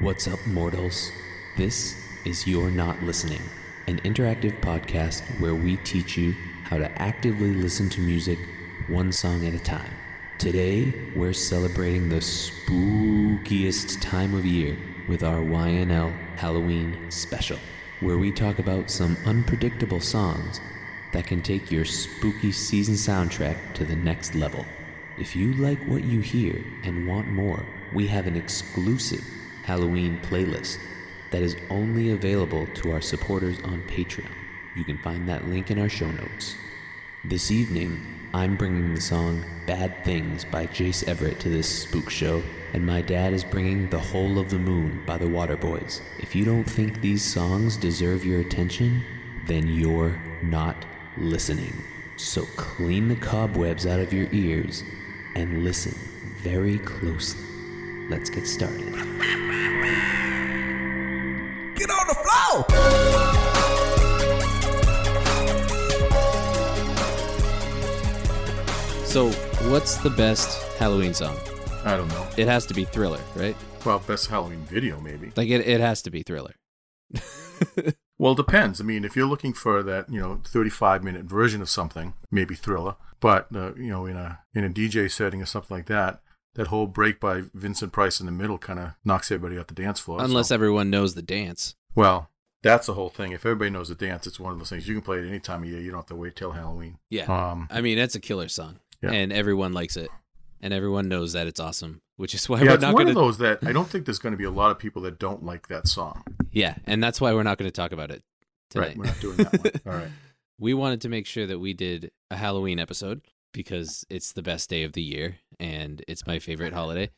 What's up, mortals? This is You're Not Listening, an interactive podcast where we teach you how to actively listen to music one song at a time. Today, we're celebrating the spookiest time of year with our YNL Halloween special, where we talk about some unpredictable songs that can take your spooky season soundtrack to the next level. If you like what you hear and want more, we have an exclusive Halloween playlist that is only available to our supporters on Patreon. You can find that link in our show notes. This evening, I'm bringing the song Bad Things by Jace Everett to this spook show, and my dad is bringing The Whole of the Moon by the Waterboys. If you don't think these songs deserve your attention, then you're not listening. So clean the cobwebs out of your ears and listen very closely. Let's get started. Get on the floor! So, what's the best Halloween song? I don't know. It has to be Thriller, right? Well, best Halloween video, maybe. Like it, it has to be Thriller. Well, it depends. I mean, if you're looking for that, you know, 35 minute version of something, maybe Thriller. But uh, you know, in a in a DJ setting or something like that, that whole break by Vincent Price in the middle kind of knocks everybody off the dance floor. Unless so- everyone knows the dance. well, that's the whole thing. If everybody knows the dance, it's one of those things you can play it any time of year. You don't have to wait till Halloween. Yeah. Um, I mean, it's a killer song. Yeah. And everyone likes it. And everyone knows that it's awesome, which is why yeah, we're it's not one going of those that I don't think there's going to be a lot of people that don't like that song. Yeah, and that's why we're not going to talk about it tonight. Right, we're not doing that one. All right. we wanted to make sure that we did a Halloween episode because it's the best day of the year and it's my favorite holiday.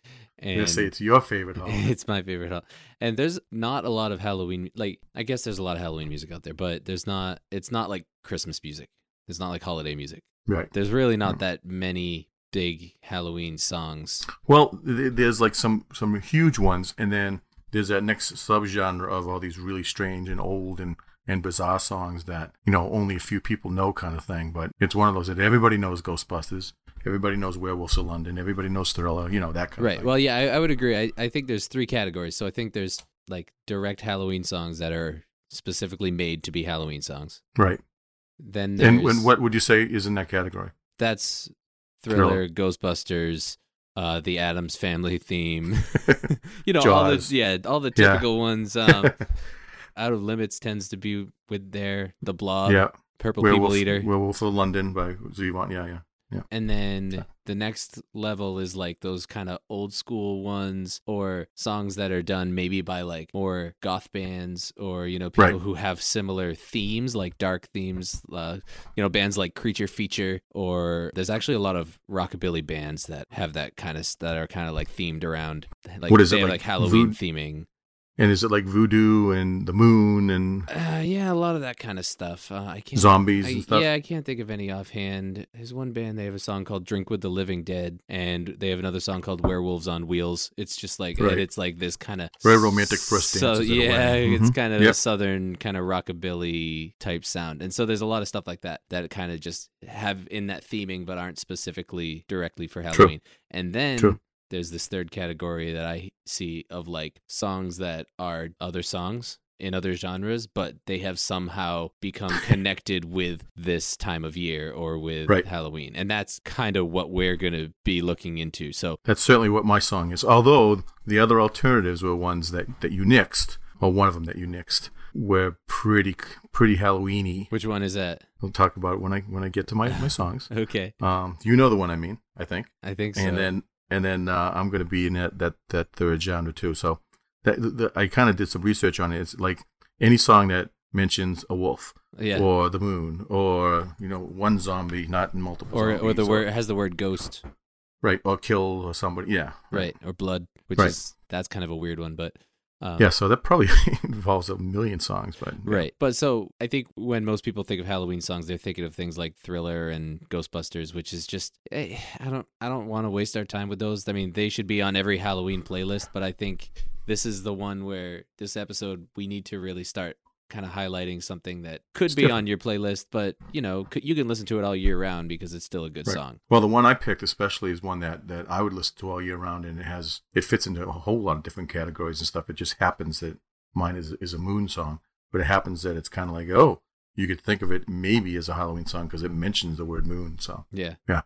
And gonna say it's your favorite holiday. It's my favorite. hol- And there's not a lot of Halloween. Like I guess there's a lot of Halloween music out there, but there's not. It's not like Christmas music. It's not like holiday music. right. There's really Mm. not that many big Halloween songs. Well, there's like some some huge ones, and then there's that next subgenre of all these really strange and old and and bizarre songs that you know only a few people know, kind of thing. But it's one of those that everybody knows Ghostbusters, everybody knows Werewolves of London, everybody knows Thriller, you know that kind of Right. Well, yeah, I, I would agree. I, I think there's three categories. So I think there's like direct Halloween songs that are specifically made to be Halloween songs. right. Then And, and what would you say is in that category? that's Thriller. Thriller, Ghostbusters, uh, the Addams Family theme. you know, all the yeah, all the Yeah. typical ones. Um, Out of Limits tends to be with their The Blob, yeah, Purple Werewolf, People Eater, Werewolf of London by Zevon. Yeah, yeah. And then the next level is like those kind of old school ones or songs that are done maybe by like more goth bands or you know people Right. who have similar themes like dark themes uh, you know bands like creature feature or there's actually a lot of rockabilly bands that have that kind of that are kind of like themed around like What is it, like like halloween vood- theming And is it like Voodoo and the Moon and uh, yeah a lot of that kind of stuff uh, i can't zombies I, and stuff? Yeah, I can't think of any offhand. There's one band they have a song called "Drink with the Living Dead," and they have another song called "Werewolves on Wheels." It's just like Right. and it's like this kind of Very romantic first So dances at a yeah, it's Mhm. kind of Yep. a southern kind of rockabilly type sound, and so there's a lot of stuff like that that kind of just have in that theming, but aren't specifically directly for Halloween. And then True. There's this third category that I see of like songs that are other songs in other genres, but they have somehow become connected with this time of year or with Right. Halloween. And that's kind of what we're going to be looking into. So, That's certainly what my song is. Although the other alternatives were ones that, that you nixed, or one of them that you nixed, were pretty pretty Halloweeny. which one is that? We'll talk about it when I when I get to my, my songs. Okay. Um, you know the one I mean, I think. I think so. And then and then uh, I'm going to be in that, that that third genre too. So that the, I kind of did some research on it. It's like any song that mentions a wolf yeah. or the moon or you know one zombie, not in multiple. or or zombies, the word has the word ghost, right or kill or somebody. Yeah, right? Or blood, which Right. is that's kind of a weird one, but um, Yeah, so that probably involves a million songs, but yeah. Right. But so I think when most people think of Halloween songs, they're thinking of things like Thriller and Ghostbusters, which is just eh, I don't I don't want to waste our time with those. I mean, they should be on every Halloween playlist, but I think this is the one where this episode we need to really start kind of highlighting something that could It's be different. on your playlist, but you know, c- you can listen to it all year round because it's still a good Right. song. Well, the one I picked especially is one that, that I would listen to all year round, and it has it fits into a whole lot of different categories and stuff. It just happens that mine is is a moon song, but it happens that it's kind of like oh, you could think of it maybe as a Halloween song because it mentions the word moon. So yeah, Yeah.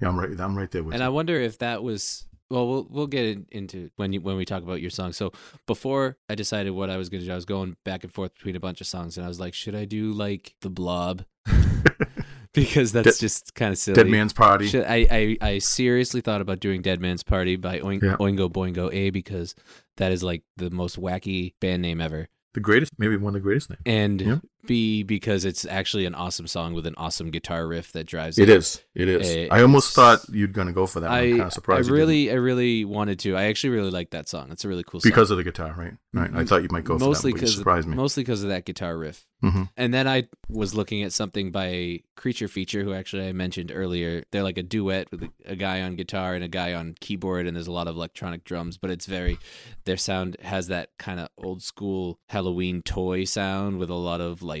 yeah, I'm right. I'm right there with and you. I wonder if that was well, we'll we'll get in, into when you when we talk about your song. So before I decided what I was going to do, I was going back and forth between a bunch of songs, and I was like, should I do like the Blob? because that's Dead- just kind of silly. Dead Man's Party. Should, I, I I seriously thought about doing Dead Man's Party by Oing, Yeah. Oingo Boingo A because that is like the most wacky band name ever, The greatest, maybe one of the greatest names. and Yeah. B because it's actually an awesome song with an awesome guitar riff that drives it. It is. It is. Eh, I almost thought you'd gonna go for that. one. I'm kind of surprised. I really I really wanted to. I actually really like that song. It's a really cool song. because of the guitar, right? Right. I thought you might go for mostly that, but you because surprised me. mostly because of that guitar riff. Mhm. And then I was looking at something by Creature Feature, who actually I mentioned earlier. They're like a duet with a guy on guitar and a guy on keyboard, and there's a lot of electronic drums, but it's very their sound has that kind of old school Halloween toy sound with a lot of like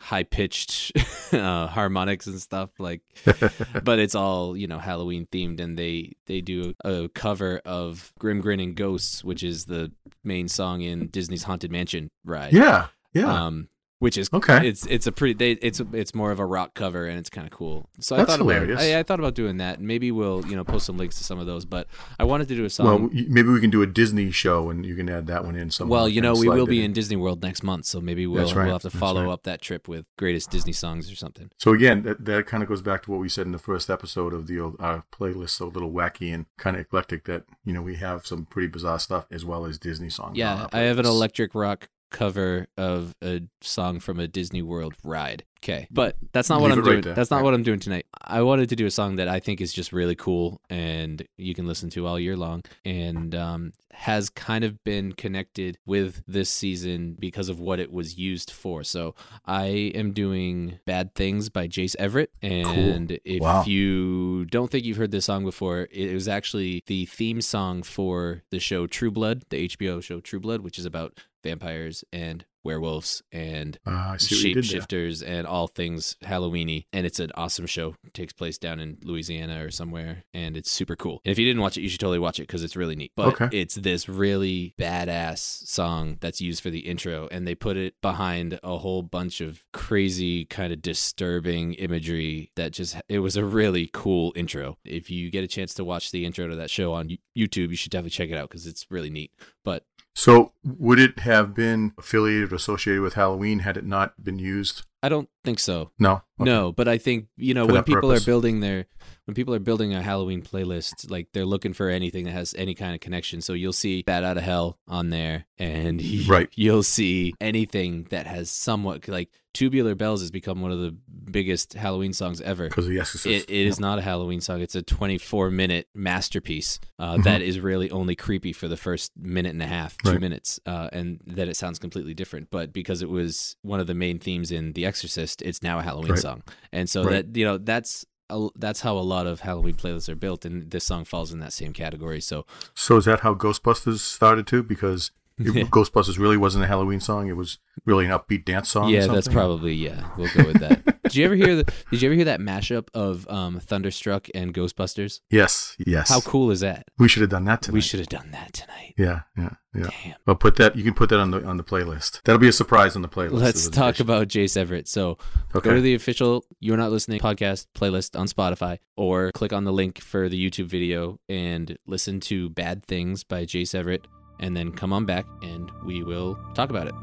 high pitched uh, harmonics and stuff like but it's all you know halloween themed and they they do a cover of grim grinning ghosts which is the main song in disney's haunted mansion ride Yeah. Yeah. um which is Okay. it's it's a pretty they, it's it's more of a rock cover and it's kind of cool so i thought hilarious. about I, I thought about doing that maybe we'll you know post some links to some of those but i wanted to do a song well, maybe we can do a Disney show, and you can add that one in. somewhere well, you know we will be in disney world next month so maybe we'll, right. we'll have to follow right. up that trip with greatest disney songs or something So again, that, that kind of goes back to what we said in the first episode of the old our playlist, so a little wacky and kind of eclectic. That you know we have some pretty bizarre stuff as well as Disney songs. Yeah, I have an electric rock cover of a song from a Disney World ride. Okay, but that's not what I'm it right doing. there. That's not Yeah. what I'm doing tonight. I wanted to do a song that I think is just really cool and you can listen to all year long, and um, has kind of been connected with this season because of what it was used for. So I am doing "Bad Things" by Jace Everett, and if Wow. you don't think you've heard this song before, it was actually the theme song for the show True Blood, the HBO show True Blood, which is about vampires and werewolves and ah, I see what you did there. shapeshifters and all things Halloweeny. And it's an awesome show. It takes place down in Louisiana or somewhere, and it's super cool. And if you didn't watch it, you should totally watch it because it's really neat. But Okay. it's this really badass song that's used for the intro, and they put it behind a whole bunch of crazy, kind of disturbing imagery that just it was a really cool intro. If you get a chance to watch the intro to that show on YouTube, you should definitely check it out because it's really neat. But So would it have been affiliated or associated with Halloween had it not been used? I don't think so. No. Okay. No, but I think you know For when people purpose. are building their when people are building a Halloween playlist, like they're looking for anything that has any kind of connection. So you'll see "Bat Out of Hell" on there, and Right. you'll see anything that has somewhat like "Tubular Bells" has become one of the biggest Halloween songs ever. Because of the Exorcist. It, it is not a Halloween song. It's a 24 minute masterpiece uh, Mhm. that is really only creepy for the first minute and a half, two Right. minutes, uh, and then it sounds completely different. But because it was one of the main themes in The Exorcist, it's now a Halloween Right. song, and so Right. that you know that's. a- That's how a lot of Halloween playlists are built, and this song falls in that same category. So, So is that how Ghostbusters started too? Because it-. Ghostbusters really wasn't a Halloween song; it was really an upbeat dance song. or yeah, that's probably yeah. We'll go with that. did you ever hear the? Did you ever hear that mashup of um, Thunderstruck and Ghostbusters? Yes, yes. How cool is that? We should have done that tonight. We should have done that tonight. Yeah, yeah, yeah. Damn. Well, put that. You can put that on the on the playlist. That'll be a surprise on the playlist. Let's talk about Jace Everett. So Okay. go to the official You're Not Listening podcast playlist on Spotify or click on the link for the YouTube video and listen to Bad Things by Jace Everett and then come on back and we will talk about it.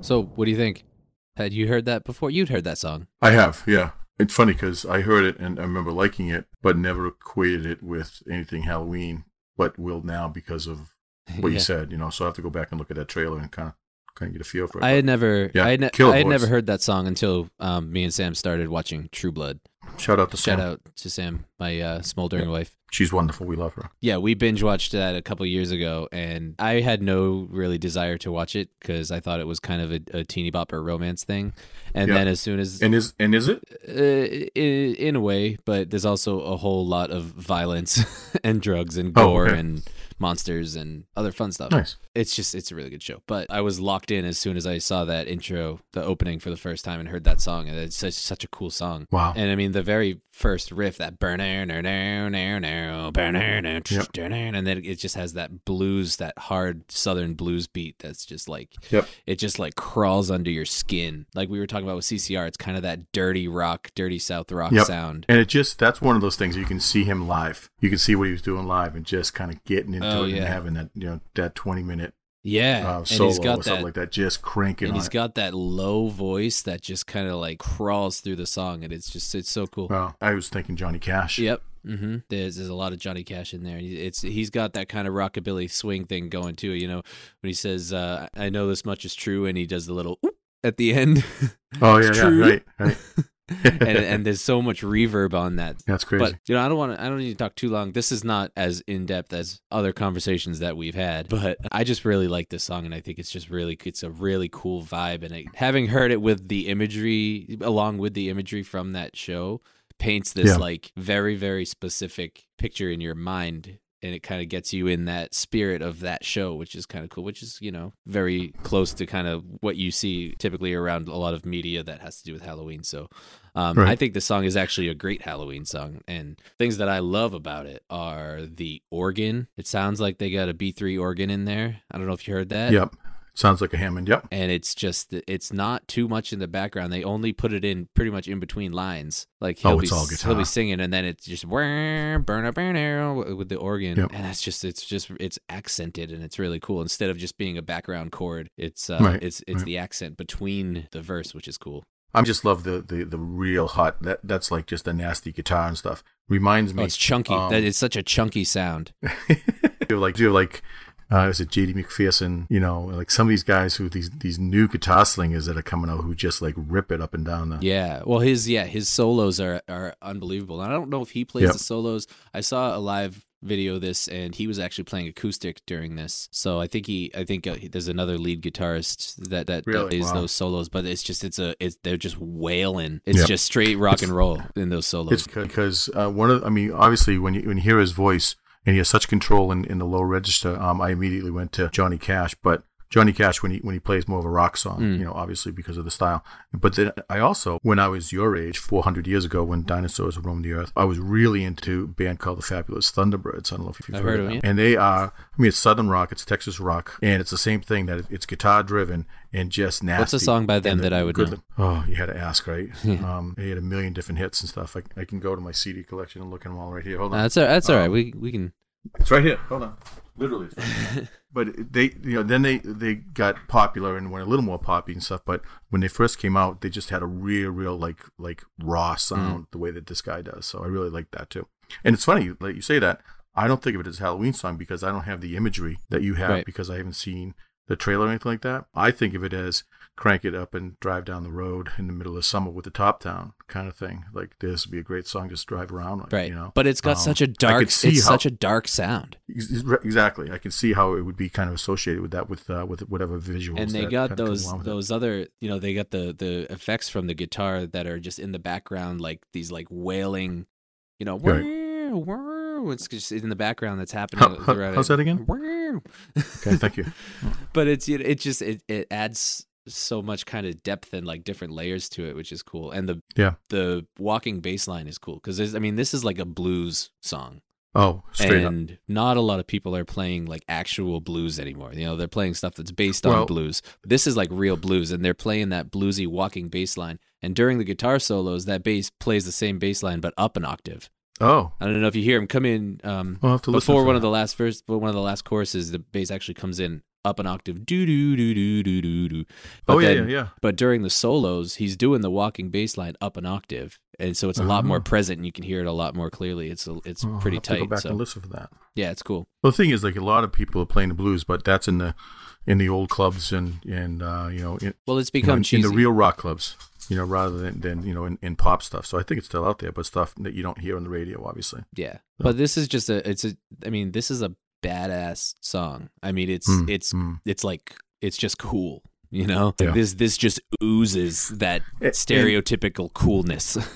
So, what do you think? Had you heard that before? You'd heard that song. I have, yeah. It's funny because I heard it and I remember liking it, but never equated it with anything Halloween. But will now because of what Yeah. you said, you know. So I have to go back and look at that trailer and kind of kind of get a feel for it. I had never, Yeah, I had, ne- I had never heard that song until um, me and Sam started watching True Blood. Shout out to Shout Sam. out to Sam my uh, smoldering wife. She's wonderful. We love her. Yeah, we binge watched that a couple years ago, and I had no really desire to watch it because I thought it was kind of a, a teeny bopper romance thing. And Yeah. then as soon as And is and is it? uh, in, in a way, but there's also a whole lot of violence and drugs and Oh, gore okay. and monsters and other fun stuff. Nice. It's just it's a really good show. But I was locked in as soon as I saw that intro, the opening for the first time, and heard that song. And it's such, such a cool song. Wow. And I mean, the very first riff, that burn, and then it just has that blues, that hard southern blues beat. That's just like Yep. it just like crawls under your skin. Like we were talking about with CCR, it's kind of that dirty rock, dirty South rock Yep. sound. And it just that's one of those things you can see him live. You can see what he was doing live and just kind of getting into Oh, it yeah. and having that you know that twenty minute Yeah, uh, and he's got or something that. like that, just cranking and on he's it. got that low voice that just kind of like crawls through the song, and it's just it's so cool. Well, I was thinking Johnny Cash. Yep. hmm There's there's a lot of Johnny Cash in there. It's he's got that kind of rockabilly swing thing going too. You know when he says, uh, "I know this much is true," and he does the little oop at the end, Oh yeah, yeah, right, right. and and there's so much reverb on that. That's crazy. But you know, I don't want to. I don't need to talk too long. This is not as in depth as other conversations that we've had. But I just really like this song, and I think it's just really, it's a really cool vibe. And it, having heard it with the imagery, along with the imagery from that show, paints this Yeah. like very, very specific picture in your mind. And it kind of gets you in that spirit of that show, which is kind of cool, which is, you know, very close to kind of what you see typically around a lot of media that has to do with Halloween. So um, Right. I think the song is actually a great Halloween song. And things that I love about it are the organ. It sounds like they got a B3 organ in there. I don't know if you heard that. yep. Sounds like a Hammond. Yep. And it's just, it's not too much in the background. They only put it in pretty much in between lines. Like he'll Oh, be it's all he'll be singing, and then it's just "Wah, burn up, burn up," with the organ, Yep. and that's just it's just it's accented and it's really cool. Instead of just being a background chord, it's uh, Right, it's it's right. the accent between the verse, which is cool. I just love the, the the real hot. That that's like just a nasty guitar and stuff. Reminds me. Oh, it's chunky. um, that is such a chunky sound. do like do like uh, is it JD McPherson? You know, like some of these guys who these these new guitar slingers that are coming out who just like rip it up and down. The, Yeah. Well, his yeah his solos are are unbelievable. And I don't know if he plays Yep. the solos. I saw a live video of this, and he was actually playing acoustic during this. So I think he I think uh, there's another lead guitarist that that, that plays Wow. those solos. But it's just it's a it's they're just wailing. It's Yep. just straight rock and roll in those solos. It's because uh, one of I mean, obviously when you when you hear his voice and he has such control in, in the low register, um, I immediately went to Johnny Cash. But Johnny Cash when he when he plays more of a rock song, Mm. you know, obviously because of the style. But then I also, when I was your age, 400 years ago, when dinosaurs roamed the earth, I was really into a band called the Fabulous Thunderbirds. I don't know if you've I've heard, of them. it, And they are, I mean, it's Southern rock, it's Texas rock, and it's the same thing that it's guitar driven and just nasty. What's a song by them that I would good- know? Oh, you had to ask, right? um, they had a million different hits and stuff. I, I can go to my CD collection and look at them all right here. Hold on. Uh, that's all, that's all right. Um, We we can. It's right here. Hold on. Literally. It's right here. but they, you know, then they they got popular and went a little more poppy and stuff. But when they first came out, they just had a real, real like like raw sound mm-hmm. the way that this guy does. So I really like that too. And it's funny, like you say that. I don't think of it as a Halloween song because I don't have the imagery that you have Right. because I haven't seen the trailer or anything like that. I think of it as crank it up and drive down the road in the middle of summer with the top down kind of thing. Like this would be a great song just drive around. Right, You know, but it's got Um, such a dark. It's how- such a dark sound. Exactly. I can see how it would be kind of associated with that, with uh, with whatever visuals. and they got kinda those it. those other you know they got the the effects from the guitar that are just in the background like these like wailing you know Right. "Wow, wow," it's just in the background that's happening How- how- how's that again? Okay, thank you. but it's know, it just it, it adds so much kind of depth and like different layers to it which is cool and the Yeah. the walking bass line is cool because i mean this is like a blues song Oh, straight up. and not a lot of people are playing like actual blues anymore. You know, they're playing stuff that's based on Well- blues. This is like real blues, and they're playing that bluesy walking bass line. And during the guitar solos, that bass plays the same bass line but up an octave. Oh, I don't know if you hear him come in um, I'll have to before for one of the last verse, but one of the last choruses, the bass actually comes in up an octave. Do do do do do do do. But oh yeah, then- yeah, yeah. But during the solos, he's doing the walking bass line up an octave, and so it's a lot more Oh. present, and you can hear it a lot more clearly. It's a, it's Oh, pretty have to Go tight. back So and listen for that. yeah, it's cool. Well, the thing is, like a lot of people are playing the blues, but that's in the in the old clubs and and uh, you know in, Well, it's you know, become in, in the real rock clubs. you know, rather than, than you know in, in pop stuff. So I think it's still out there, but stuff that you don't hear on the radio, obviously. Yeah. But this is just a it's a I mean, this is a badass song. I mean, it's Mm, it's mm. it's like it's just cool, you know? Yeah. This this just oozes that And- stereotypical coolness.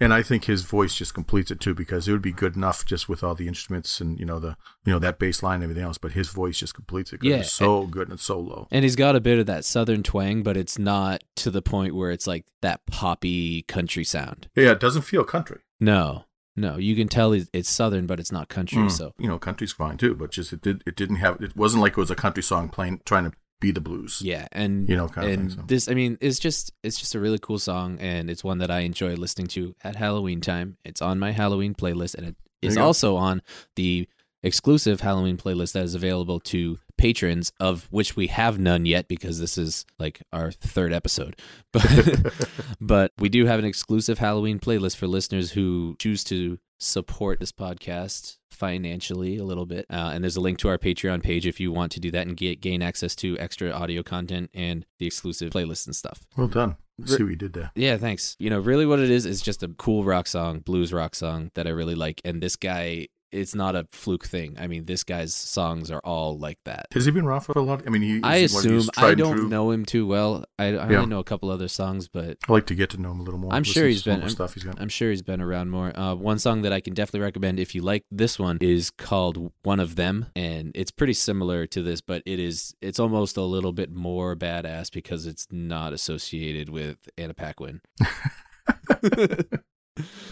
And I think his voice just completes it too, because it would be good enough just with all the instruments and you know the you know that bass line and everything else. But his voice just completes it. Yeah, it's so good and it's so low. and he's got a bit of that southern twang, but it's not to the point where it's like that poppy country sound. Yeah, it doesn't feel country. No. No, you can tell it's southern, but it's not country. Mm. So you know, country's fine too, but just it did it didn't have it wasn't like it was a country song playing trying to be the blues. yeah, and You know, kind of and thing. So. this, I mean, it's just it's just a really cool song, and it's one that I enjoy listening to at Halloween time. It's on my Halloween playlist, and it is also on the exclusive Halloween playlist that is available to patrons, of which we have none yet because this is like our third episode. But but we do have an exclusive Halloween playlist for listeners who choose to support this podcast financially a little bit. Uh, and there's a link to our Patreon page if you want to do that and get gain access to extra audio content and the exclusive playlists and stuff. Well done. Re- See what you did there. Yeah, thanks. You know, really what it is is just a cool rock song, blues rock song that I really like. And this guy, it's not a fluke thing. I mean, this guy's songs are all like that. Has he been around for a lot? I mean, he. I he one of these assume I don't know him too well. I, I Yeah. only know a couple other songs, but I like to get to know him a little more. I'm sure he's been- the stuff he's got. I'm sure he's been around more. Uh, one song that I can definitely recommend if you like this one is called "One of Them," and it's pretty similar to this, but it is it's almost a little bit more badass because it's not associated with Anna Paquin.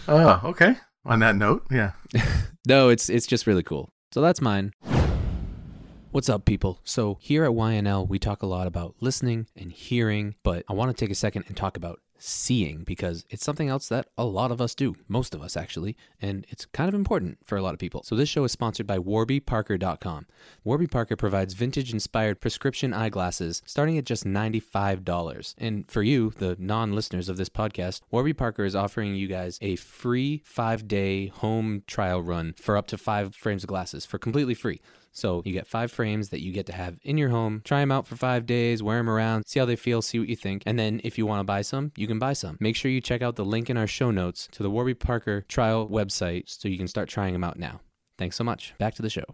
Oh, okay. On that note, yeah. no, it's it's just really cool. So that's mine. What's up, people? So, here at YNL, we talk a lot about listening and hearing, but I want to take a second and talk about seeing because it's something else that a lot of us do, most of us actually, and it's kind of important for a lot of people. So, this show is sponsored by WarbyParker.com. Warby Parker provides vintage inspired prescription eyeglasses starting at just $95. And for you, the non listeners of this podcast, Warby Parker is offering you guys a free five day home trial run for up to five frames of glasses for completely free. So you get five frames that you get to have in your home. Try them out for five days, wear them around, see how they feel, see what you think. And then if you want to buy some, you can buy some. Make sure you check out the link in our show notes to the Warby Parker trial website so you can start trying them out now. Thanks so much. Back to the show.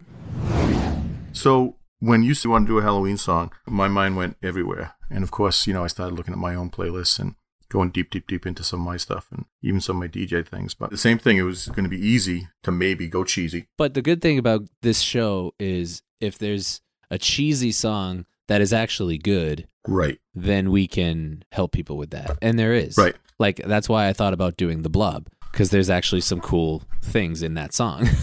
So when you want to do a Halloween song, my mind went everywhere. And of course, you know, I started looking at my own playlists and going deep, deep, deep into some of my stuff and even some of my DJ things. But the same thing, it was going to be easy to maybe go cheesy. But the good thing about this show is if there's a cheesy song that is actually good, Right. then we can help people with that. And there is. Right. Like that's why I thought about doing the blob because there's actually some cool things in that song.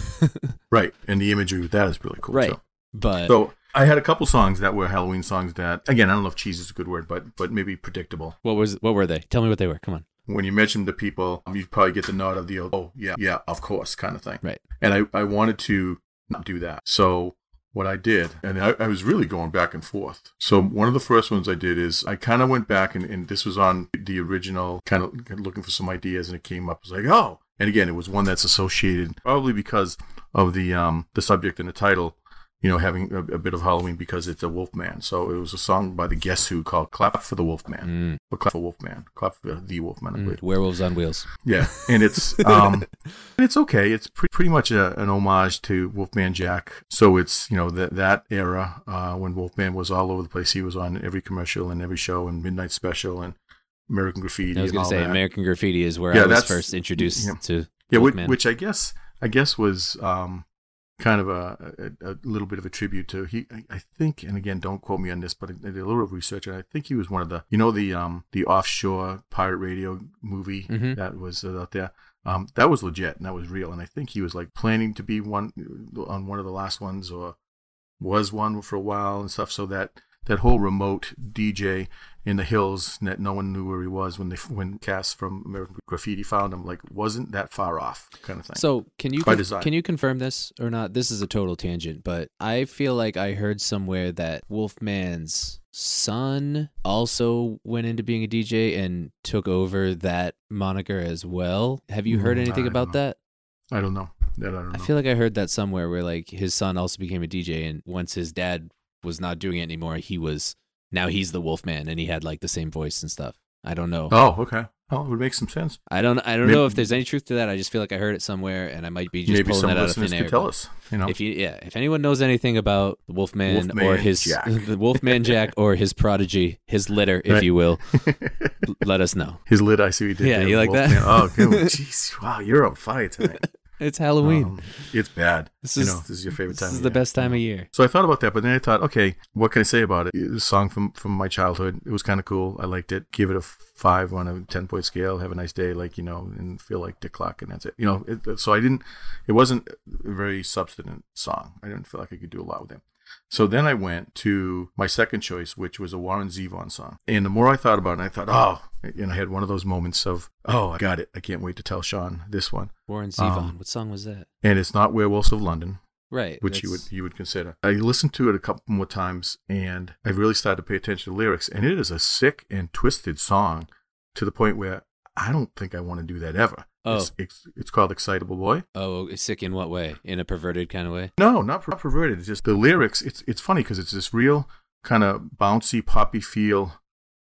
Right. And the imagery with that is really cool. right. too. But So I had a couple songs that were Halloween songs that, again, I don't know if cheese is a good word, but but maybe predictable. what was what were they? Tell me what they were. Come on. When you mention the people, you probably get the nod of the oh yeah yeah of course kind of thing. Right. And I I wanted to not do that. So what I did, and I, I was really going back and forth. So one of the first ones I did is I kind of went back and, and this was on the original, kind of looking for some ideas, and it came up. I was like, oh, and again, it was one that's associated probably because of the um the subject and the title. You know, having a, a bit of Halloween because it's a Wolfman. So it was a song by the Guess Who called "Clap for the Wolfman." Mm, Or clap for Wolfman. Clap for the Wolfman, mm, werewolves on wheels. Yeah, and it's um, and it's okay. It's pre- pretty much a, an homage to Wolfman Jack. So it's you know that that era uh, when Wolfman was all over the place. He was on every commercial and every show and Midnight Special and American Graffiti. I was going to say that. American Graffiti is where Yeah, I was first introduced yeah. to yeah, which, which I guess I guess was um, kind of a, a, a little bit of a tribute to he. I, think, and again, don't quote me on this, but I did a little bit of research, and I think he was one of the you know the um the offshore pirate radio movie Mhm. that was uh, out there. Um, that was legit and that was real, and I think he was like planning to be one on one of the last ones, or was one for a while and stuff. So that that whole remote DJ in the hills that no one knew where he was when they when cast from American Graffiti found him, like wasn't that far off, kind of thing. So can you con- can you confirm this or not? This is a total tangent, but I feel like I heard somewhere that Wolfman's son also went into being a DJ and took over that moniker as well. Have you heard Mm, anything about know. that? I don't know. That I don't know. I feel like I heard that somewhere where like his son also became a DJ and once his dad was not doing it anymore, he was now he's the Wolfman and he had like the same voice and stuff. I don't know. Oh, okay. Oh, it would make some sense. I don't. I don't Maybe- know if there's any truth to that. I just feel like I heard it somewhere, and I might be just Maybe pulling that out of thin air. tell us. You know, If you, yeah, if anyone knows anything about the Wolfman, or his Jack. the Wolfman Jack or his prodigy, his litter, if Right. you will, let us know. his lid. I see you did. Yeah, you like that? Oh. Jeez, wow, you're on fire tonight. It's Halloween. Um, it's bad. this you is know, this is your favorite time. this is the year. best time of year. So I thought about that, but then I thought, okay, what can I say about it? It's a song from from my childhood. It was kind of cool. I liked it. Give it a five on a ten point scale. Have a nice day, like you know, and feel like Dick Clark, and that's it. You know, it, so I didn't. It wasn't a very substantive song. I didn't feel like I could do a lot with it. So then I went to my second choice, which was a Warren Zevon song. And the more I thought about it, I thought, oh, and I had one of those moments of, oh, I got it. I can't wait to tell Sean this one. Warren Zevon. Um, what song was that? And it's not Werewolves of London Right. which you would you would consider. I listened to it a couple more times, and I really started to pay attention to the lyrics. And it is a sick and twisted song, to the point where I don't think I want to do that ever. Oh. It's, it's, it's called Excitable Boy. Oh, sick in what way? In a perverted kind of way? No, not, per- not perverted. It's just the lyrics. It's it's funny because it's this real kind of bouncy poppy feel,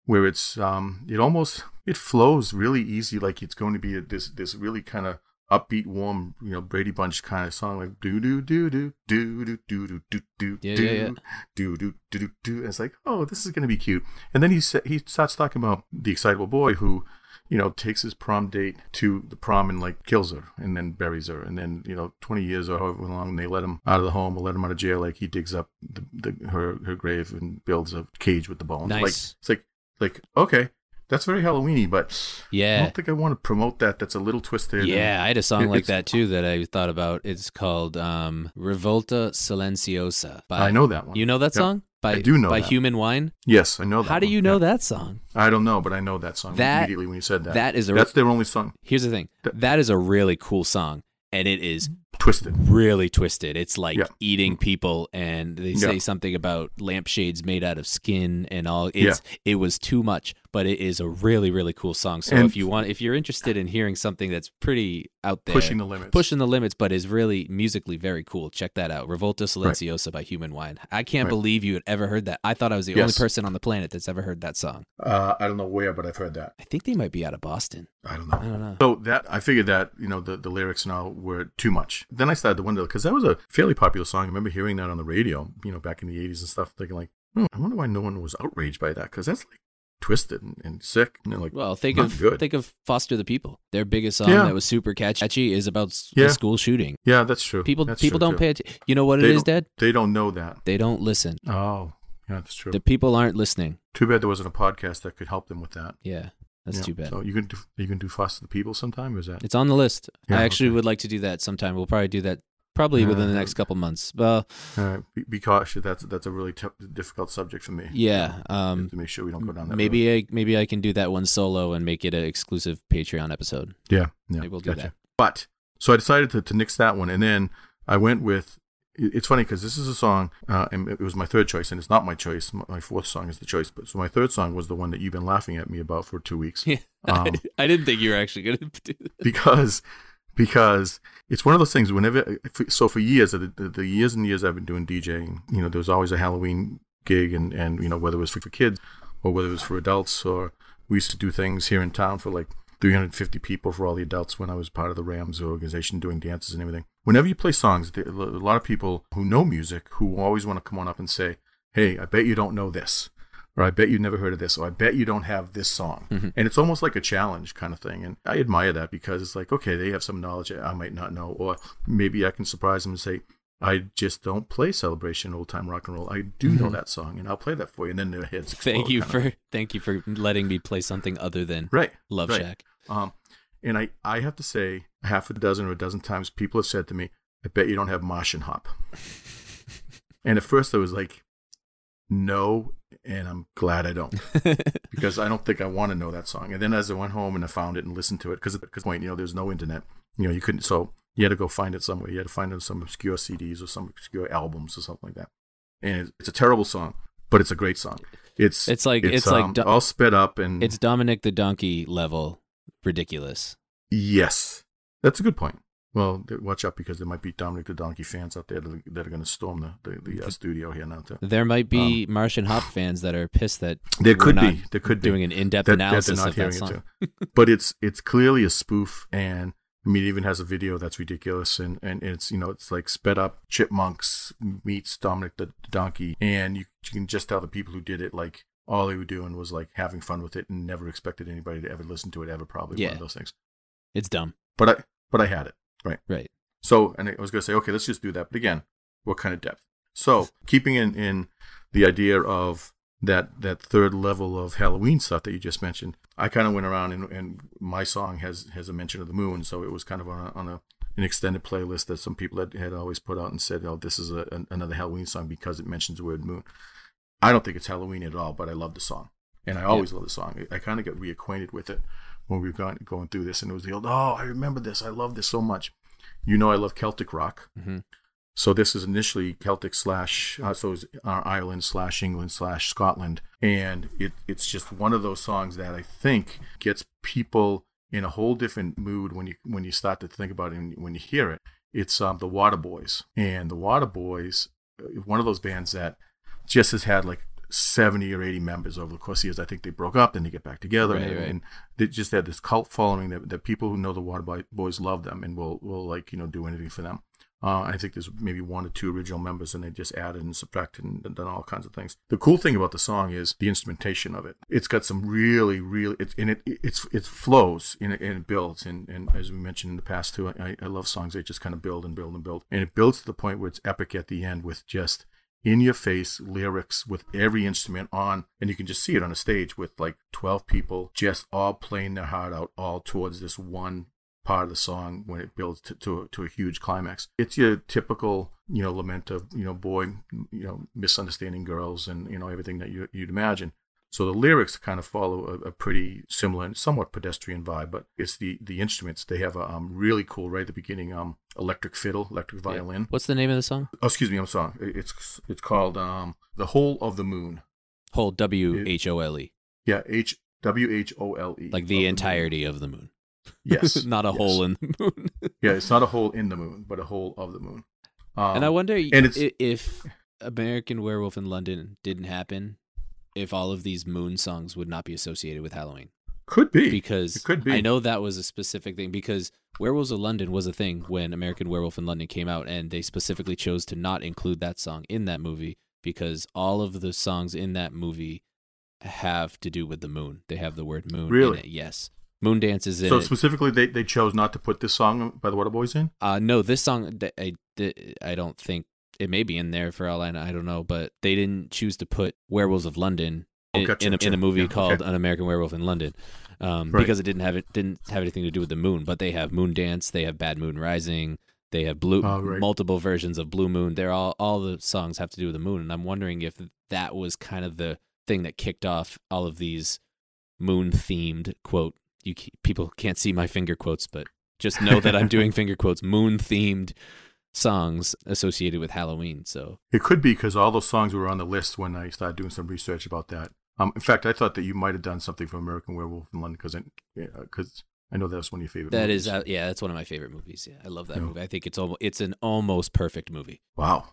where it's um it almost it flows really easy, like it's going to be a, this this really kind of upbeat, warm, you know, Brady Bunch kind of song, like do do do do do do do do do do Yeah, do yeah, yeah. do do do do do. And it's like, oh, this is going to be cute. And then he sa- he starts talking about the excitable boy who, you know, takes his prom date to the prom and like kills her and then buries her. And then you know, twenty years or however long they let him out of the home or let him out of jail, like he digs up the, the her her grave and builds a cage with the bones. Like Nice. it's like like okay. That's very Halloweeny, but yeah, I don't think I want to promote that. That's a little twisted. Yeah, I had a song It- like that too that I thought about. It's called um, Revolta Silenciosa. By, I know that one. You know that song? By, I do know By that. Human Wine? Yes, I know that. How do one. you know Yeah. that song? I don't know, but I know that song That- immediately when you said that. that is a- That's their only song. Here's the thing Th- that is a really cool song, and it is mm-hmm. Twisted. really twisted. It's like Yeah. eating people, and they say Yeah. something about lampshades made out of skin and all. It's it was too much, but it is a really really cool song. So And- if you want, if you're interested in hearing something that's pretty out there, Pushing the limits. pushing the limits, but is really musically very cool. Check that out, Revolta Silenciosa by Human Wine. I can't Right. believe you had ever heard that. I thought I was the only person on the planet that's ever heard that song. Uh, I don't know where, but I've heard that. I think they might be out of Boston. I don't know. I don't know. So that I figured that you know the, the lyrics and all were too much. Then I started to wonder because that was a fairly popular song. I remember hearing that on the radio, you know, back in the '80s and stuff. Thinking like, hmm, I wonder why no one was outraged by that because that's like twisted and, and sick. And like, Well, think not of good. think of Foster the People. Their biggest song Yeah. that was super catchy is about s- Yeah. a school shooting. yeah, that's true. People That's people true, don't too. pay attention. You know what it They is, don't- Dad? They don't know that. They don't listen. Oh, yeah, that's true. The people aren't listening. Too bad there wasn't a podcast that could help them with that. Yeah, that's Yeah. too bad. So you can do, you can do Foster the People sometime, is that? It's on the list. Yeah, I actually okay. would like to do that sometime. We'll probably do that probably within the Uh, next couple months. Well, All right, be, be cautious. That's that's a really t- difficult subject for me. yeah. Um, to make sure we don't go down that. road. maybe I maybe I can do that one solo and make it an exclusive Patreon episode. Yeah, yeah. Maybe we'll do that. But so I decided to, to nix that one, and then I went with. It- It's funny because this is a song, uh, and it was my third choice, and it's not my choice. My- fourth song is the choice, but so my third song was the one that you've been laughing at me about for two weeks. Yeah, Um, I didn't think you were actually going to do that. because because it's one of those things whenever so for years the, the, the years and years i've been doing djing you know there was always a halloween gig and and you know whether it was for, for kids or whether it was for adults or we used to do things here in town for like 350 people for all the adults when i was part of the rams organization doing dances and everything whenever you play songs there, a lot of people who know music who always want to come on up and say hey i bet you don't know this or I bet you've never heard of this, or I bet you don't have this song. Mhm. And it's almost like a challenge kind of thing. And I admire that because it's like, okay, they have some knowledge I might not know, or maybe I can surprise them and say, I just don't play Celebration Old Time Rock and Roll. I do know Mhm. that song, and I'll play that for you. And then their heads explode. Thank you of for thank you for letting me play something other than right. Love right. Shack. Um, and I, I have to say, half a dozen or a dozen times, people have said to me, I bet you don't have Martian Hop. and at first I was like, no, and I'm glad I don't. because I don't think I want to know that song. And then as I went home and I found it and listened to it, because at this point, you know, there's no internet. You know, you couldn't, so you had to go find it somewhere. You had to find it on some obscure CDs or some obscure albums or something like that. And it's, it's a terrible song, but it's a great song. It's It's like- it's like um, all sped up and it's Dominic the Donkey level ridiculous. yes, that's a good point. Well, watch out because there might be Dominic the Donkey fans out there that are, going to storm the the, the uh, studio here now too. There might be Martian Hop fans that are pissed that Um, There could not be. There could be. doing an in-depth that, that analysis they're not of that song. it too. but it's it's clearly a spoof, and I mean, it even has a video that's ridiculous, and and it's you know it's like sped up chipmunks meets Dominic the donkey, and you, you can just tell the people who did it like all they were doing was like having fun with it, and never expected anybody to ever listen to it ever. Probably one Yeah. of those things. It's dumb, But I but I had it right. right? So, and I was going to say, okay, let's just do that. But again, what kind of depth? So, keeping in, in the idea of that that third level of Halloween stuff that you just mentioned, I kind of went around and, and my song has has a mention of the moon, so it was kind of on a, on a an extended playlist that some people had, had always put out and said, oh, this is a, an, another Halloween song because it mentions the word moon. I don't think it's Halloween at all, but I love the song, and I always love the song. I, I kind of got reacquainted with it when we were going, going through this, and it was the old, oh, I remember this. I love this so much. You know, I love Celtic rock. hmm So this is initially Celtic slash, uh, so it's uh, Ireland slash England slash Scotland, and it it's just one of those songs that I think gets people in a whole different mood when you when you start to think about it and when you hear it. It's um, the Waterboys, and the Waterboys, uh, one of those bands that just has had like. 70 or 80 members over the course of years. I think they broke up, then they get back together, Right, and, right. and they just had this cult following that, that people who know the Waterboys love them and will, will like, you know, do anything for them. Uh, I think there's maybe one or two original members, and they just added and subtracted and done all kinds of things. The cool thing about the song is the instrumentation of it. It's got some really, really, it's and it it's it flows and it, and it builds. And, and as we mentioned in the past too, I, I love songs that just kind of build and build and build, and it builds to the point where it's epic at the end with just in your face lyrics with every instrument on and you can just see it on a stage with like 12 people just all playing their heart out all towards this one part of the song when it builds to, to, a, to a huge climax. It's your typical, you know, lament of, you know, boy, you know, misunderstanding girls and, you know, everything that you, you'd imagine. So the lyrics kind of follow a, a pretty similar and somewhat pedestrian vibe, but it's the, the instruments. They have a um, really cool, right at the beginning, um, electric fiddle, electric violin. What's the name of the song? Oh, excuse me, I'm sorry. It's it's called um, The Whole of the Moon. Whole W H O L E, Yeah, H W H O L E. like the moon. entirety of the moon. Yes. not a yes. hole in the moon. Yeah, it's not a hole in the moon, but a hole of the moon. Um, and I wonder and it's- if American Werewolf in London didn't happen, if all of these moon songs would not be associated with Halloween. could be Because it could be. I know that was a specific thing because Werewolves of London was a thing when American Werewolf in London came out, and they specifically chose to not include that song in that movie because all of the songs in that movie have to do with the moon. They have the word moon Really? in it. Yes. Moon Dance is in So it. specifically, they, they chose not to put this song by the Waterboys in. Uh, no, this song I I don't think it may be in there for all I know. I don't know, but they didn't choose to put Werewolves of London Oh, in, gotcha, in, a, in a movie Yeah, called okay. An American Werewolf in London, um, Right. because it didn't have it didn't have anything to do with the moon. But they have Moon Dance, they have Bad Moon Rising, they have blue Oh, right. multiple versions of Blue Moon. They're all all the songs have to do with the moon, and I'm wondering if that was kind of the thing that kicked off all of these moon themed quote. You people can't see my finger quotes, but just know that I'm doing finger quotes. Moon themed songs associated with Halloween. So It could be because all those songs were on the list when I started doing some research about that. Um, in fact, I thought that you might have done something for American Werewolf in London because because I know that's one of your favorite. that movies. is, uh, yeah, that's one of my favorite movies. Yeah, I love that Yeah. movie. I think it's almost it's an almost perfect movie wow.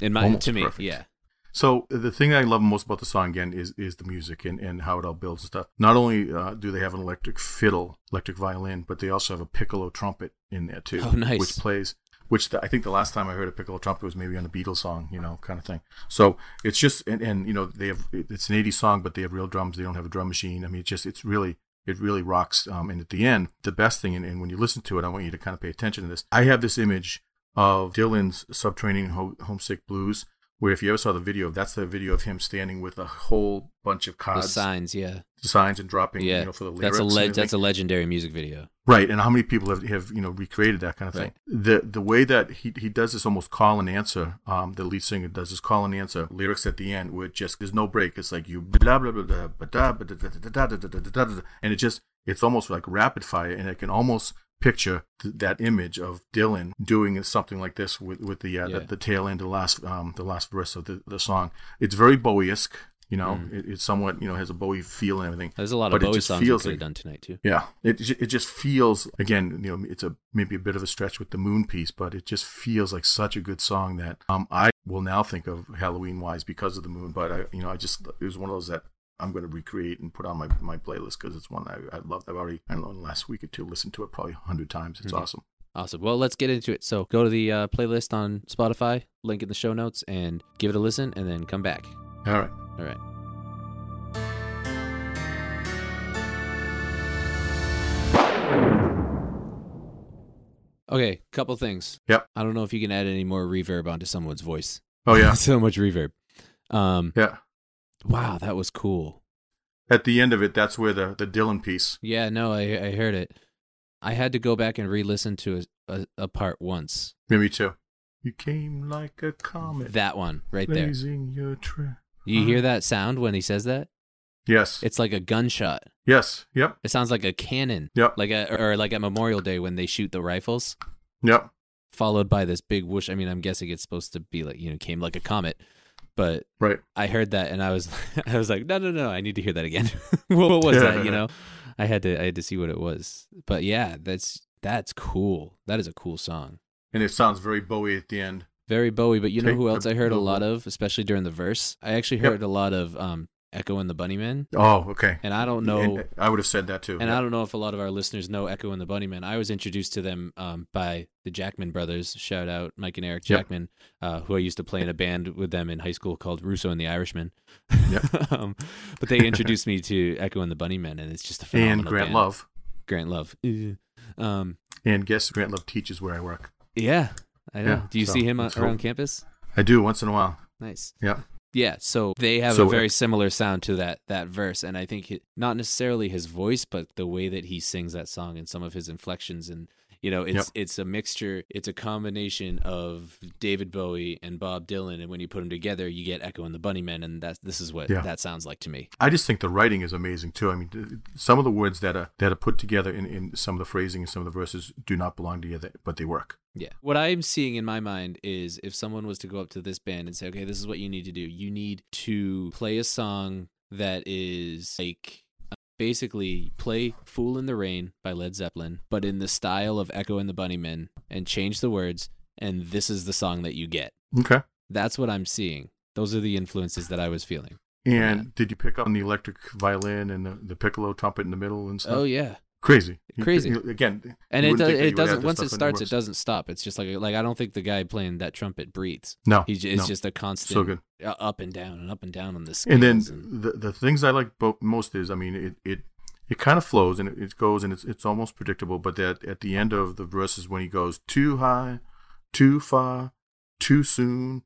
in my Almost to me. perfect. Yeah, So the thing I love most about the song again is is the music and, and how it all builds and stuff. Not only uh, do they have an electric fiddle, electric violin, but they also have a piccolo trumpet in there too, Oh, nice. which plays. Which the, I think the last time I heard a piccolo trumpet was maybe on a Beatles song, you know, kind of thing. So it's just and, and you know they have it's an '80s song, but they have real drums. They don't have a drum machine. I mean, it's just it's really it really rocks. Um, and at the end, the best thing, and, and when you listen to it, I want you to kind of pay attention to this. I have this image of Dylan's Subterranean Ho- Homesick Blues, where if you ever saw the video, that's the video of him standing with a whole bunch of the cards, signs. Yeah, signs, and dropping, yeah. you know, for the lyrics. that's a le- that's a legendary music video. Right, and how many people have, have you know recreated that kind of thing? The the way that he he does this almost call and answer. Um, the lead singer does this call and answer lyrics at the end where it just there's no break. It's like you blah blah blah blah blah blah blah blah blah blah blah blah blah blah, and it just it's almost like rapid fire, and I can almost picture th- that image of Dylan doing something like this with with the uh, Yeah. the, the tail end, the last um the last verse of the, the song. It's very Bowie-esque. You know, Mm. it, it's somewhat you know has a Bowie feel and everything. There's a lot But of Bowie songs feels like- done tonight too. Yeah, it it just feels again, you know, it's a maybe a bit of a stretch with the Moon piece, but it just feels like such a good song that um I will now think of Halloween wise because of the Moon. But I, you know, I just it was one of those that I'm going to recreate and put on my my playlist because it's one I I love. I've already I don't know in the last week or two listened to it probably a hundred times. It's Mhm. awesome. Awesome. Well, let's get into it. So go to the uh, playlist on Spotify, link in the show notes, and give it a listen, and then come back. All right. All right. Okay, couple things. Yep. I don't know if you can add any more reverb onto someone's voice. Oh yeah, so much reverb. Um, yeah. Wow, that was cool. At the end of it, that's where the the Dylan piece. Yeah, no, I I heard it. I had to go back and re-listen to a, a, a part once. Yeah, me too. You came like a comet, That one right there. trail. You hear uh-huh. that sound when he says that? Yes. It's like a gunshot. yes. Yep. It sounds like a cannon. Yep. Like a or like at Memorial Day when they shoot the rifles, Yep. followed by this big whoosh. I mean, I'm guessing it's supposed to be like you know came like a comet, but Right. I heard that and I was I was like, no, no, no, I need to hear that again. what, what was that? You know, I had to I had to see what it was. But yeah, that's that's cool. That is a cool song. And it sounds very Bowie at the end. Very Bowie, but you know who else I heard a lot of, especially during the verse. I actually Yep. heard a lot of um, Echo and the Bunnymen, Oh, okay. and I don't know. And I would have said that too. And yeah. I don't know if a lot of our listeners know Echo and the Bunnymen. I was introduced to them um, by the Jackman brothers. Shout out Mike and Eric Yep. Jackman, uh, who I used to play in a band with them in high school called Russo and the Irishman. Yep. um, but they introduced me to Echo and the Bunnymen, and it's just a phenomenal and Grant band. Love. Grant Love. Um, And guess Grant Love teaches where I work. yeah, I know. Yeah, Do you so see him that's cool. around campus? I do once in a while. Nice. Yeah. Yeah, so they have So, a uh, very similar sound to that that verse, and I think it, not necessarily his voice, but the way that he sings that song and some of his inflections, and you know, it's Yep. it's a mixture, it's a combination of David Bowie and Bob Dylan, and when you put them together, you get Echo and the Bunnymen, and that's this is what Yeah. that sounds like to me. I just think the writing is amazing too. I mean, some of the words that are that are put together in, in some of the phrasing and some of the verses do not belong together, but they work. Yeah. What I'm seeing in my mind is if someone was to go up to this band and say, okay, this is what you need to do, you need to play a song that is like basically play Fool in the Rain by Led Zeppelin, but in the style of Echo and the Bunnymen and change the words, and this is the song that you get. Okay. That's what I'm seeing. Those are the influences that I was feeling. And Yeah. did you pick up on the electric violin and the, the piccolo trumpet in the middle and stuff? Oh, yeah. Crazy, Crazy. you- again, And it, does, you it doesn't, once it starts, it doesn't stop. It's just like, like I don't think the guy playing that trumpet breathes. No, He's just, it's no. just a constant so good. up and down and up and down on the scales. And then and- the the things I like bo- most is, I mean, it it, it kind of flows and it, it goes and it's it's almost predictable. But that at the end of the verses when he goes too high, too far, too soon.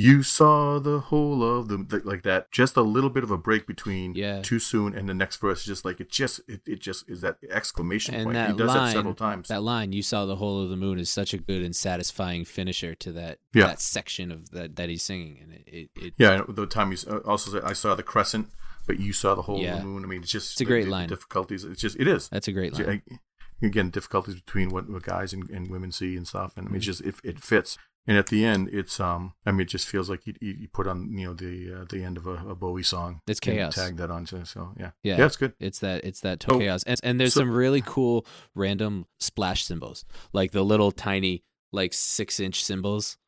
You saw the whole of the th- like that. Just a little bit of a break between Yeah. too soon and the next verse. Just like it just it, it just is that exclamation And point. that he does line, that several times. That line, "You saw the whole of the moon," is such a good and satisfying finisher to that Yeah. that section of that that he's singing, and it it, it Yeah, the time you also said, I saw the crescent, but you saw the whole Yeah. of the moon. I mean, it's just It's a great the- line. Difficulties. It's just it is. that's a great line. I- again difficulties between what, what guys and, and women see and stuff and I mean, it's Mm-hmm. just it, it fits and at the end it's um i mean it just feels like you, you, put on you know the uh, the end of a, a bowie song It's chaos. tag that onto so yeah Yeah. yeah it's good It's that it's that total Oh, chaos, and and there's so- some really cool random splash cymbals, like the little tiny like six inch cymbals,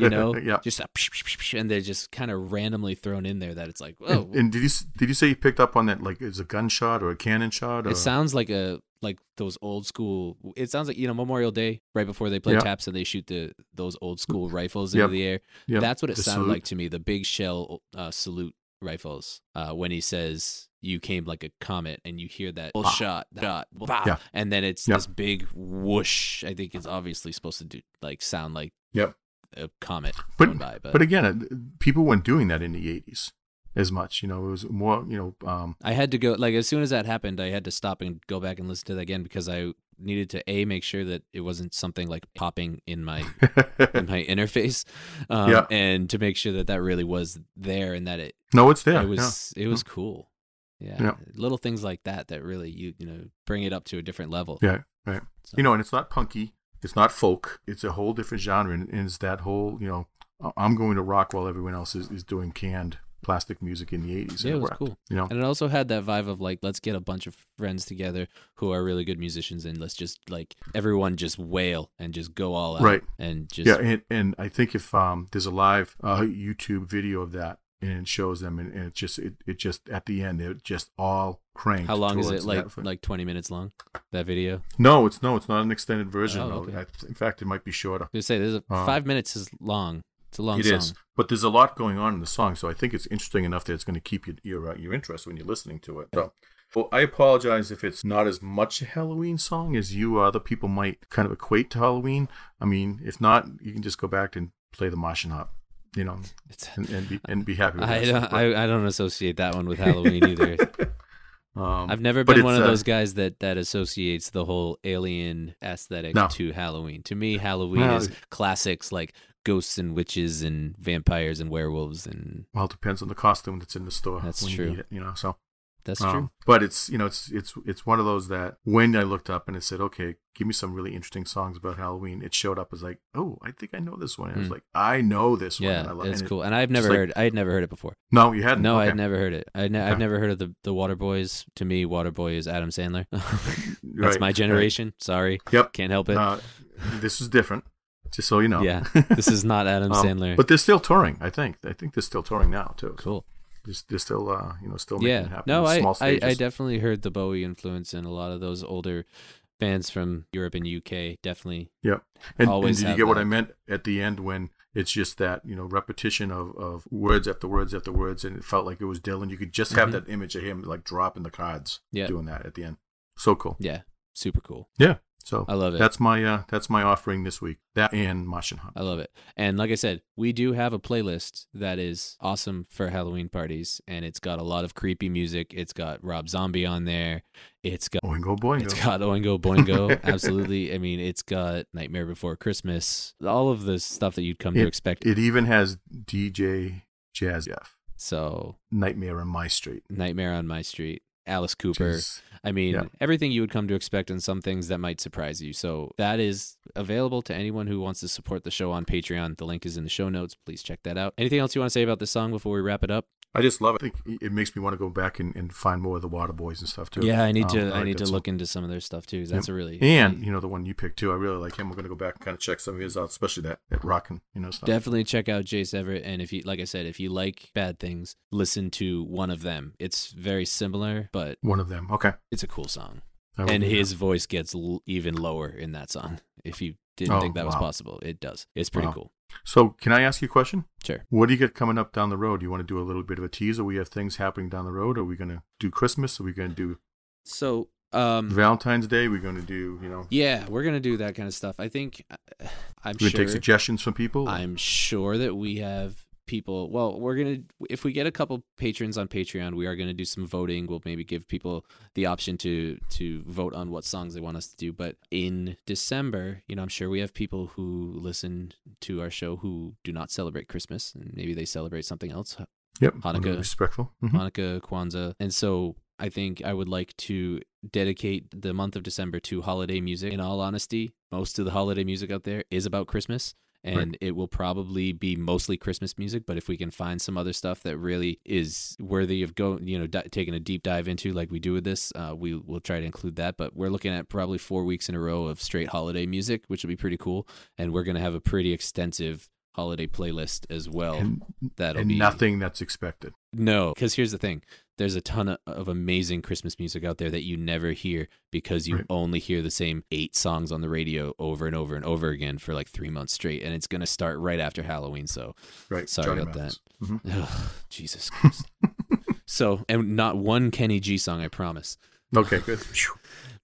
you know, yeah just psh, psh, psh, and they're just kind of randomly thrown in there. That it's like, oh, and, and did you did you say you picked up on that like is a gunshot or a cannon shot or It sounds like a like those old school. It sounds like you know Memorial Day right before they play Yeah. taps and they shoot the those old school rifles Yep. into the air. yeah, That's what it the sounded salute. like to me. The big shell uh, salute rifles uh, when he says you came like a comet and you hear that Bah. shot shot bah, Yeah. and then it's this big whoosh. I think it's obviously supposed to do like sound like Yep. a comet But- by, but, but again people weren't doing that in the 80s as much you know it was more you know um I had to go like as soon as that happened, I had to stop and go back and listen to that again because I needed to a make sure that it wasn't something like popping in my in my interface, um, Yeah. and to make sure that that really was there and that it no it's there it yeah. was it was cool. Yeah. Yeah. little things like that that really you you know bring it up to a different level. Yeah, right. So- You know, and it's not punky. It's not folk. It's a whole different genre, and, it's that whole you know, I'm going to rock while everyone else is, is doing canned plastic music in the 80s. Yeah, and it was worked, cool. You know, And it also had that vibe of like, let's get a bunch of friends together who are really good musicians and let's just like everyone just wail and just go all out. Right. And just yeah, and, and I think if um, there's a live uh, YouTube video of that and it shows them, and, and it just it, it just at the end it just all cranked. how long is it? Like like twenty minutes long? That video? no, it's no, it's not an extended version. Oh, okay. I- in fact, it might be shorter. I say there's a, Um, five minutes is long. It's a long It song. is, but there's a lot going on in the song, so I think it's interesting enough that it's going to keep your your, uh, your interest when you're listening to it. So, well, I apologize if it's not as much a Halloween song as you other people might kind of equate to Halloween. I mean, if not, you can just go back and play the Martian Hop, you know, It's, and, and be and be happy with I don't. I, I don't associate that one with Halloween either. um, I've never been one of uh, those guys that that associates the whole alien aesthetic No. to Halloween. To me, Halloween No. is classics like ghosts and witches and vampires and werewolves and Well, it depends on the costume that's in the store. That's when true. You, it, you know, so that's um, true. But it's you know it's it's it's one of those that when I looked up and it said, okay, give me some really interesting songs about Halloween, it showed up as like, oh, I think I know this one. And I was Hmm. like, I know this one. Yeah, it's it- cool. And I've never like- heard I had never heard it before. No, you hadn't. No, okay. had never heard it. I ne- I've Okay. never heard of the the Waterboys. To me, Water Boy is Adam Sandler. That's Right, my right. generation. Sorry, Yep. can't help it. Uh, this is different. Just so you know. Yeah, this is not Adam Um, Sandler. But they're still touring. I think. I think they're still touring now too. cool. They're, they're still, uh, you know, still making it Yeah. happen. No, I, I. I definitely heard the Bowie influence in a lot of those older bands from Europe and UK. Definitely. Yep. And, and did you get what. I meant at the end when it's just that, you know, repetition of, of words after words after words and it felt like it was Dylan. You could just have Mhm. that image of him like dropping the cards Yeah. doing that at the end. So cool. Yeah. Super cool. Yeah. So I love it. that's my uh that's my offering this week. That and Martian Hunt. I love it. And like I said, we do have a playlist that is awesome for Halloween parties, and it's got a lot of creepy music. It's got Rob Zombie on there. It's got Oingo boingo. it's got Oingo Boingo. Absolutely. I mean, it's got Nightmare Before Christmas. All of the stuff that you'd come to expect. It even has DJ Jazzy Jeff. so Nightmare on My Street. Nightmare on My Street. Alice Cooper. is- I mean, Yeah. everything you would come to expect, and some things that might surprise you. So that is available to anyone who wants to support the show on Patreon. The link is in the show notes. Please check that out. Anything else you want to say about this song before we wrap it up? I just love it. I think it makes me want to go back and, and find more of the Waterboys and stuff too. Yeah, I need Um, to. I, like need that to song. look into some of their stuff too. That's a really And you know the one you picked too. I really like him. We're gonna go back and kind of check some of his out, especially that that rockin' you know stuff. definitely check out Jace Everett. And if you, like I said, if you like bad things, listen to one of them. It's very similar, but One of them. Okay. it's a cool song. And do that. his voice gets l- even lower in that song. If you didn't Oh, think that was possible, it does. It's pretty Wow. cool. So can I ask you a question? Sure. What do you get coming up down the road? Do you want to do a little bit of a teaser? We have things happening down the road. Are we gonna do Christmas? Are we gonna do So, um, Valentine's Day? We're gonna do you know? Yeah, we're gonna do that kind of stuff. I think uh, I'm We're sure. take suggestions from people. I'm sure that we have people. Well, we're gonna if we get a couple patrons on Patreon, we are gonna do some voting. We'll maybe give people the option to to vote on what songs they want us to do. But in December, you know, I'm sure we have people who listen to our show who do not celebrate Christmas, and maybe they celebrate something else. yep. Hanukkah. Respectful. Mhm. Hanukkah, Kwanzaa. And so I think I would like to dedicate the month of December to holiday music. In all honesty, most of the holiday music out there is about Christmas. And Right. it will probably be mostly Christmas music, but if we can find some other stuff that really is worthy of going, you know, di- taking a deep dive into, like we do with this, uh, we will try to include that. But we're looking at probably four weeks in a row of straight holiday music, which will be pretty cool. And we're gonna have a pretty extensive holiday playlist as well. And, That'll and be nothing that's expected. no, because here's the thing: there's a ton of, amazing Christmas music out there that you never hear because you Right. only hear the same eight songs on the radio over and over and over again for like three months straight, and it's gonna start right after Halloween. So, Right. Sorry Johnny about Mathis. Mhm. ugh, Jesus Christ. so, and not one Kenny G song, I promise. Okay. Good.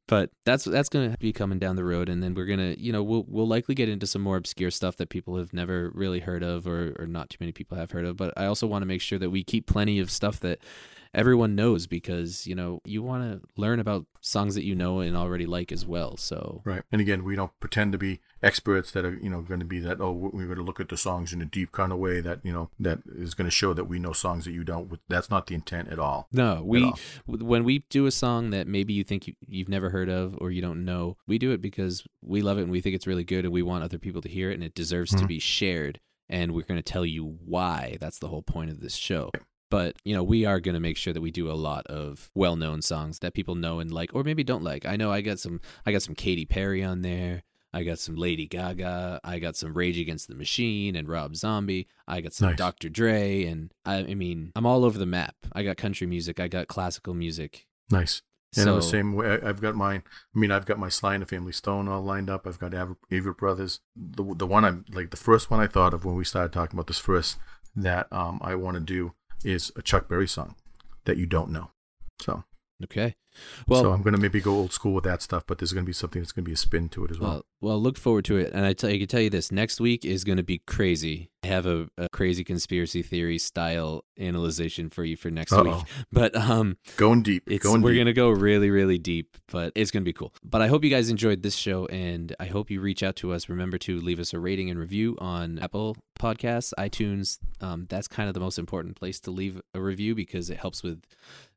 But that's that's gonna be coming down the road, and then we're gonna, you know, we'll we'll likely get into some more obscure stuff that people have never really heard of, or or not too many people have heard of. But I also want to make sure that we keep plenty of stuff that everyone knows because you know you want to learn about songs that you know and already like as well. So Right. And again, we don't pretend to be experts that are, you know, going to be that, oh, we're going to look at the songs in a deep kind of way that, you know, that is going to show that we know songs that you don't. That's not the intent at all. No, we all. when we do a song that maybe you think you, you've never heard of or you don't know, we do it because we love it and we think it's really good and we want other people to hear it and it deserves to Mhm. be shared and we're going to tell you why. That's the whole point of this show. But, you know, we are going to make sure that we do a lot of well-known songs that people know and like or maybe don't like. I know I got some I got some Katy Perry on there. I got some Lady Gaga. I got some Rage Against the Machine and Rob Zombie. I got some Nice. Dr. Dre and I, I mean, I'm all over the map. I got country music, I got classical music. Nice. And I'm the same way. I've got mine. I mean, I've got my Sly and the Family Stone all lined up. I've got Av- Brothers. The the one I'm like the first one I thought of when we started talking about this first that um I want to do is a Chuck Berry song that you don't know. So Okay. Well, so I'm gonna maybe go old school with that stuff, but there's gonna be something that's gonna be a spin to it as well. Well, well, look forward to it. And I tell you, I can tell you this: next week is going to be crazy. I have a, a crazy conspiracy theory style analyzation for you for next Uh-oh. week. But um, going deep. it's going we're gonna go really, really deep. But it's gonna be cool. But I hope you guys enjoyed this show, and I hope you reach out to us. Remember to leave us a rating and review on Apple Podcasts, iTunes. Um, that's kind of the most important place to leave a review because it helps with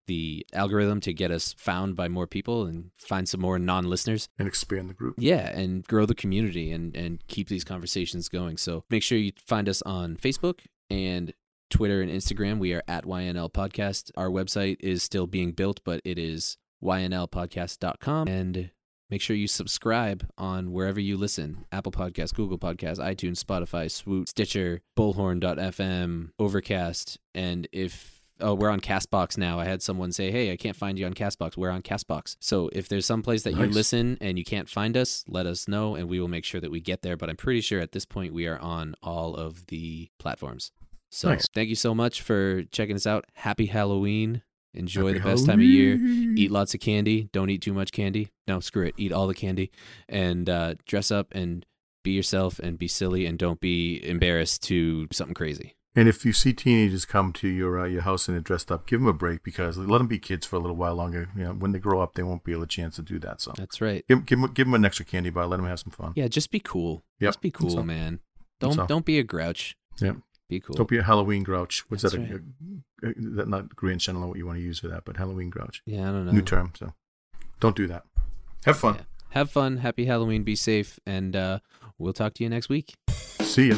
the algorithm to get us found by more people and find some more non-listeners. And expand the group. yeah and grow the community and and keep these conversations going. So make sure you find us on facebook and twitter and instagram. We are at ynl podcast. Our website is still being built but it is ynlpodcast.com and make sure you subscribe on wherever you listen. Apple Podcasts, google Podcasts, itunes spotify swoot stitcher bullhorn.fm overcast. And if Oh, we're on Castbox now. I had someone say, "Hey, I can't find you on Castbox." We're on Castbox. So if there's some place that you listen and you can't find us, let us know, and we will make sure that we get there. But I'm pretty sure at this point we are on all of the platforms. So Nice. thank you so much for checking us out. Happy Halloween! Enjoy Happy the best time of year. Eat lots of candy. Don't eat too much candy. No, screw it. Eat all the candy, and uh, dress up and be yourself and be silly and don't be embarrassed to something crazy. And if you see teenagers come to your uh, your house and they're dressed up, give them a break because let them be kids for a little while longer. You know, when they grow up, they won't be able a chance to do that. So That's right. give, give, them, give them an extra candy bar. Let them have some fun. Yeah, just be cool. Yep, Just be cool, all. man. Don't all. don't be a grouch. Yep. Be cool. Don't be a Halloween grouch. What's That's that? right. A, a, that not Grinch. I don't know what you want to use for that, but Halloween grouch. yeah, I don't know. New term. So don't do that. Have fun. Yeah. Have fun. Happy Halloween. Be safe, and uh, we'll talk to you next week. See ya.